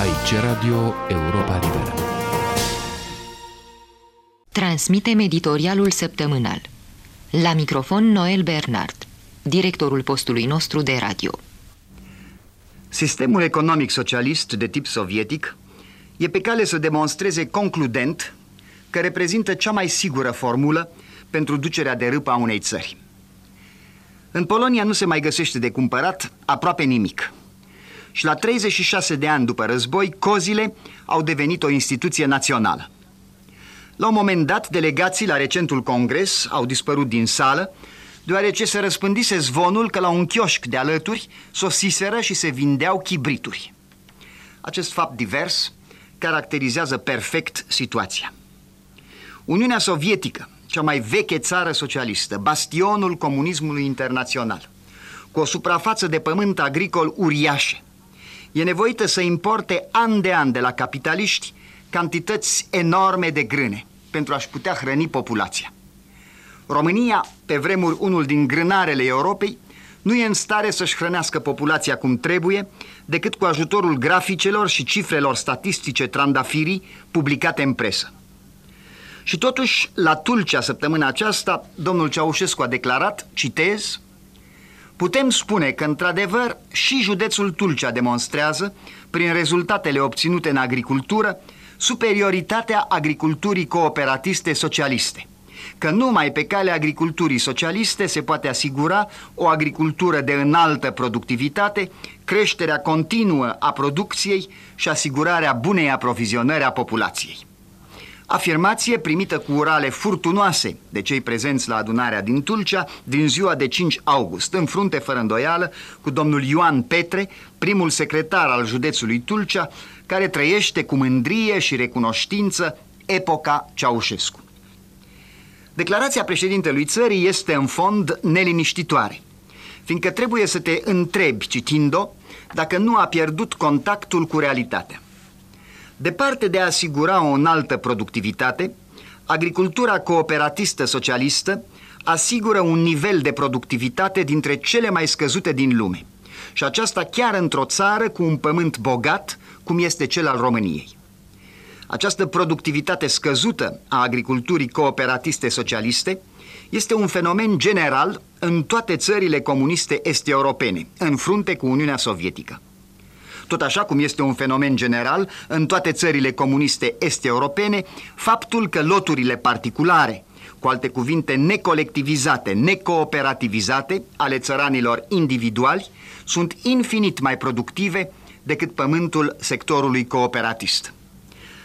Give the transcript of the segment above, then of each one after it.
Aici Radio Europa Liberă. Transmitem editorialul săptămânal. La microfon Noel Bernard, directorul postului nostru de radio. Sistemul economic socialist de tip sovietic e pe cale să demonstreze concludent că reprezintă cea mai sigură formulă pentru ducerea de râpă a unei țări. În Polonia nu se mai găsește de cumpărat aproape nimic. Și la 36 de ani după război, cozile au devenit o instituție națională. La un moment dat, delegații la recentul congres au dispărut din sală, deoarece se răspândise zvonul că la un chioșc de alături sosiseră și se vindeau chibrituri. Acest fapt divers caracterizează perfect situația. Uniunea Sovietică, cea mai veche țară socialistă, bastionul comunismului internațional, cu o suprafață de pământ agricol uriașe, e nevoită să importe an de an de la capitaliști cantități enorme de grâne pentru a-și putea hrăni populația. România, pe vremuri unul din grânarele Europei, nu e în stare să-și hrănească populația cum trebuie decât cu ajutorul graficelor și cifrelor statistice trandafirii publicate în presă. Și totuși, la Tulcea săptămâna aceasta, domnul Ceaușescu a declarat, citez, Putem spune că, într-adevăr, și județul Tulcea demonstrează, prin rezultatele obținute în agricultură, superioritatea agriculturii cooperatiste socialiste că numai pe calea agriculturii socialiste se poate asigura o agricultură de înaltă productivitate, creșterea continuă a producției și asigurarea bunei aprovizionări a populației. Afirmație primită cu urale furtunoase de cei prezenți la adunarea din Tulcea din ziua de 5 august, în frunte fără îndoială cu domnul Ioan Petre, primul secretar al județului Tulcea, care trăiește cu mândrie și recunoștință epoca Ceaușescu. Declarația președintelui țării este în fond neliniștitoare, fiindcă trebuie să te întrebi citind-o dacă nu a pierdut contactul cu realitatea. Departe de a asigura o înaltă productivitate, agricultura cooperatistă socialistă asigură un nivel de productivitate dintre cele mai scăzute din lume. Și aceasta chiar într-o țară cu un pământ bogat, cum este cel al României. Această productivitate scăzută a agriculturii cooperatiste socialiste este un fenomen general în toate țările comuniste este europene, în frunte cu Uniunea Sovietică. Tot așa cum este un fenomen general în toate țările comuniste este europene, faptul că loturile particulare, cu alte cuvinte necolectivizate, necooperativizate, ale țăranilor individuali, sunt infinit mai productive decât pământul sectorului cooperatist.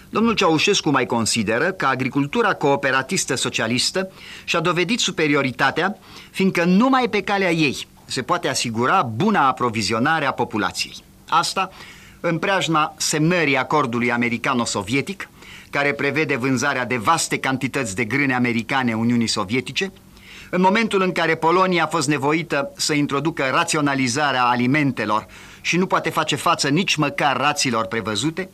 Domnul Ceaușescu mai consideră că agricultura cooperatistă socialistă și-a dovedit superioritatea, fiindcă numai pe calea ei se poate asigura buna aprovizionare a populației. Asta în preajma semnării acordului americano-sovietic, care prevede vânzarea de vaste cantități de grâne americane Uniunii Sovietice, în momentul în care Polonia a fost nevoită să introducă raționalizarea alimentelor și nu poate face față nici măcar rațiilor prevăzute,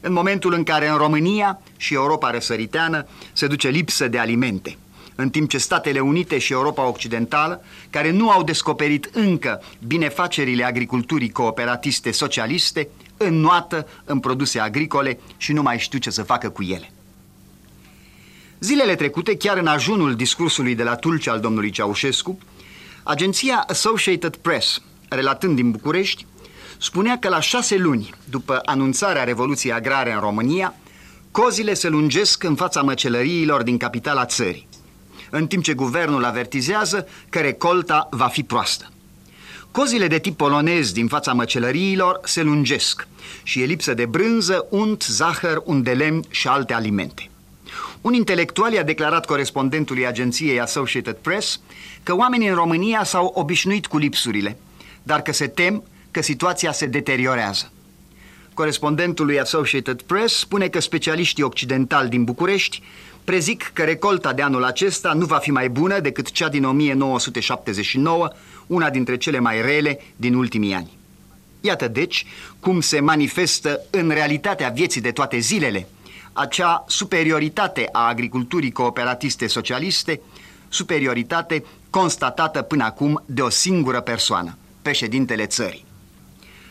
în momentul în care în România și Europa răsăriteană se duce lipsă de alimente, în timp ce Statele Unite și Europa Occidentală, care nu au descoperit încă binefacerile agriculturii cooperatiste socialiste, înnoată în produse agricole și nu mai știu ce să facă cu ele. Zilele trecute, chiar în ajunul discursului de la Tulcea al domnului Ceaușescu, agenția Associated Press, relatând din București, spunea că la șase luni după anunțarea Revoluției Agrare în România, cozile se lungesc în fața măcelăriilor din capitala țării, în timp ce guvernul avertizează că recolta va fi proastă. Cozile de tip polonez din fața măcelăriilor se lungesc și e lipsă de brânză, unt, zahăr, un de lemn și alte alimente. Un intelectual i-a declarat corespondentului agenției Associated Press că oamenii în România s-au obișnuit cu lipsurile, dar că se tem că situația se deteriorează. Corespondentul lui Associated Press spune că specialiștii occidentali din București prezic că recolta de anul acesta nu va fi mai bună decât cea din 1979, una dintre cele mai rele din ultimii ani. Iată deci cum se manifestă în realitatea vieții de toate zilele acea superioritate a agriculturii cooperatiste socialiste, superioritate constatată până acum de o singură persoană, președintele țării.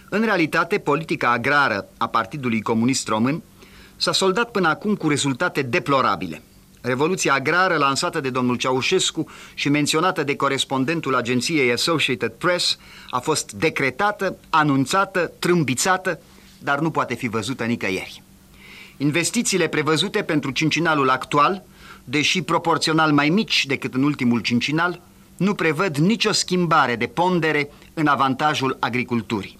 În realitate, politica agrară a Partidului Comunist Român s-a soldat până acum cu rezultate deplorabile. Revoluția agrară lansată de domnul Ceaușescu și menționată de corespondentul agenției Associated Press a fost decretată, anunțată, trâmbițată, dar nu poate fi văzută nicăieri. Investițiile prevăzute pentru cincinalul actual, deși proporțional mai mici decât în ultimul cincinal, nu prevăd nicio schimbare de pondere în avantajul agriculturii.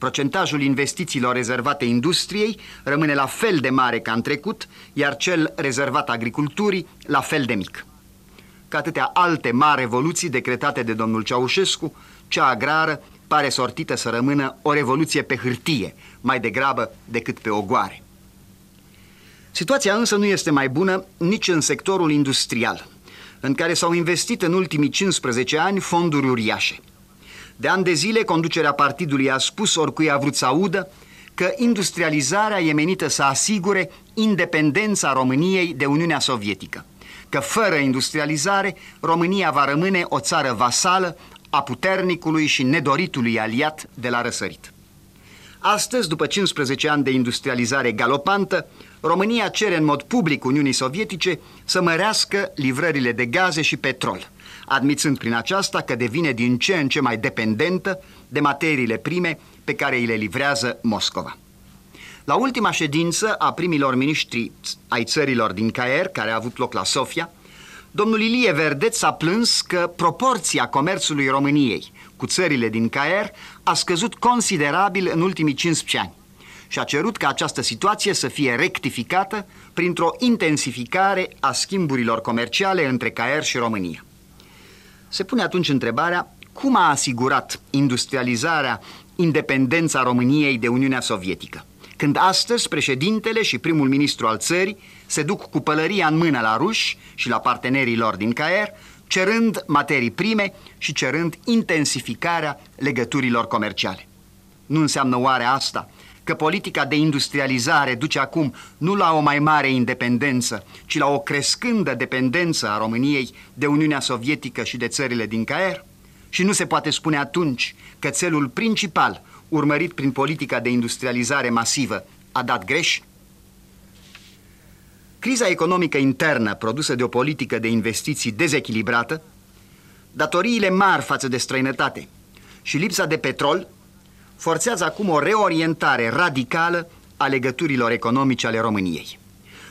Procentajul investițiilor rezervate industriei rămâne la fel de mare ca în trecut, iar cel rezervat agriculturii la fel de mic. Ca atâtea alte mari revoluții decretate de domnul Ceaușescu, cea agrară pare sortită să rămână o revoluție pe hârtie, mai degrabă decât pe ogoare. Situația însă nu este mai bună nici în sectorul industrial, în care s-au investit în ultimii 15 ani fonduri uriașe. De ani de zile, conducerea partidului a spus, oricui a vrut să audă, că industrializarea e menită să asigure independența României de Uniunea Sovietică, că fără industrializare România va rămâne o țară vasală a puternicului și nedoritului aliat de la răsărit. Astăzi, după 15 ani de industrializare galopantă, România cere în mod public Uniunii Sovietice să mărească livrările de gaze și petrol, admițând prin aceasta că devine din ce în ce mai dependentă de materiile prime pe care îi le livrează Moscova. La ultima ședință a primilor miniștri ai țărilor din Caer, care a avut loc la Sofia, domnul Ilie Verdeț s-a plâns că proporția comerțului României cu țările din Caer a scăzut considerabil în ultimii 15 ani și a cerut ca această situație să fie rectificată printr-o intensificare a schimburilor comerciale între Caer și România. Se pune atunci întrebarea cum a asigurat industrializarea independența României de Uniunea Sovietică, când astăzi președintele și primul ministru al țării se duc cu pălăria în mână la ruși și la partenerii lor din Caer, cerând materii prime și cerând intensificarea legăturilor comerciale. Nu înseamnă oare asta că politica de industrializare duce acum nu la o mai mare independență, ci la o crescândă dependență a României de Uniunea Sovietică și de țările din Caer? Și nu se poate spune atunci că țelul principal, urmărit prin politica de industrializare masivă, a dat greș? Criza economică internă produsă de o politică de investiții dezechilibrată, datoriile mari față de străinătate și lipsa de petrol forțează acum o reorientare radicală a legăturilor economice ale României.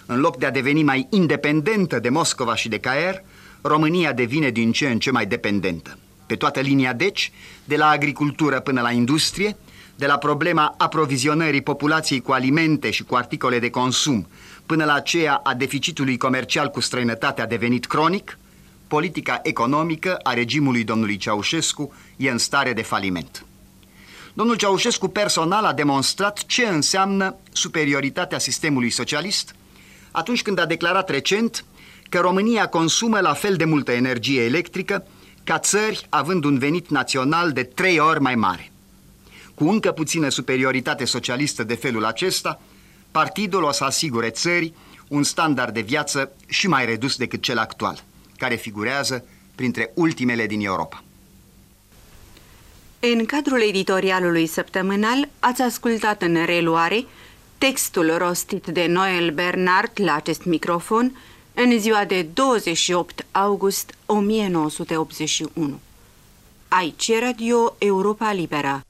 În loc de a deveni mai independentă de Moscova și de Caer, România devine din ce în ce mai dependentă. Pe toată linia, deci, de la agricultură până la industrie, de la problema aprovizionării populației cu alimente și cu articole de consum, până la aceea a deficitului comercial cu străinătatea devenit cronic, politica economică a regimului domnului Ceaușescu e în stare de faliment. Domnul Ceaușescu personal a demonstrat ce înseamnă superioritatea sistemului socialist atunci când a declarat recent că România consumă la fel de multă energie electrică ca țări având un venit național de trei ori mai mare. Cu încă puțină superioritate socialistă de felul acesta, partidul o să asigure țării un standard de viață și mai redus decât cel actual, care figurează printre ultimele din Europa. În cadrul editorialului săptămânal ați ascultat în reluare textul rostit de Noel Bernard la acest microfon în ziua de 28 august 1981. Aici Radio Europa Libera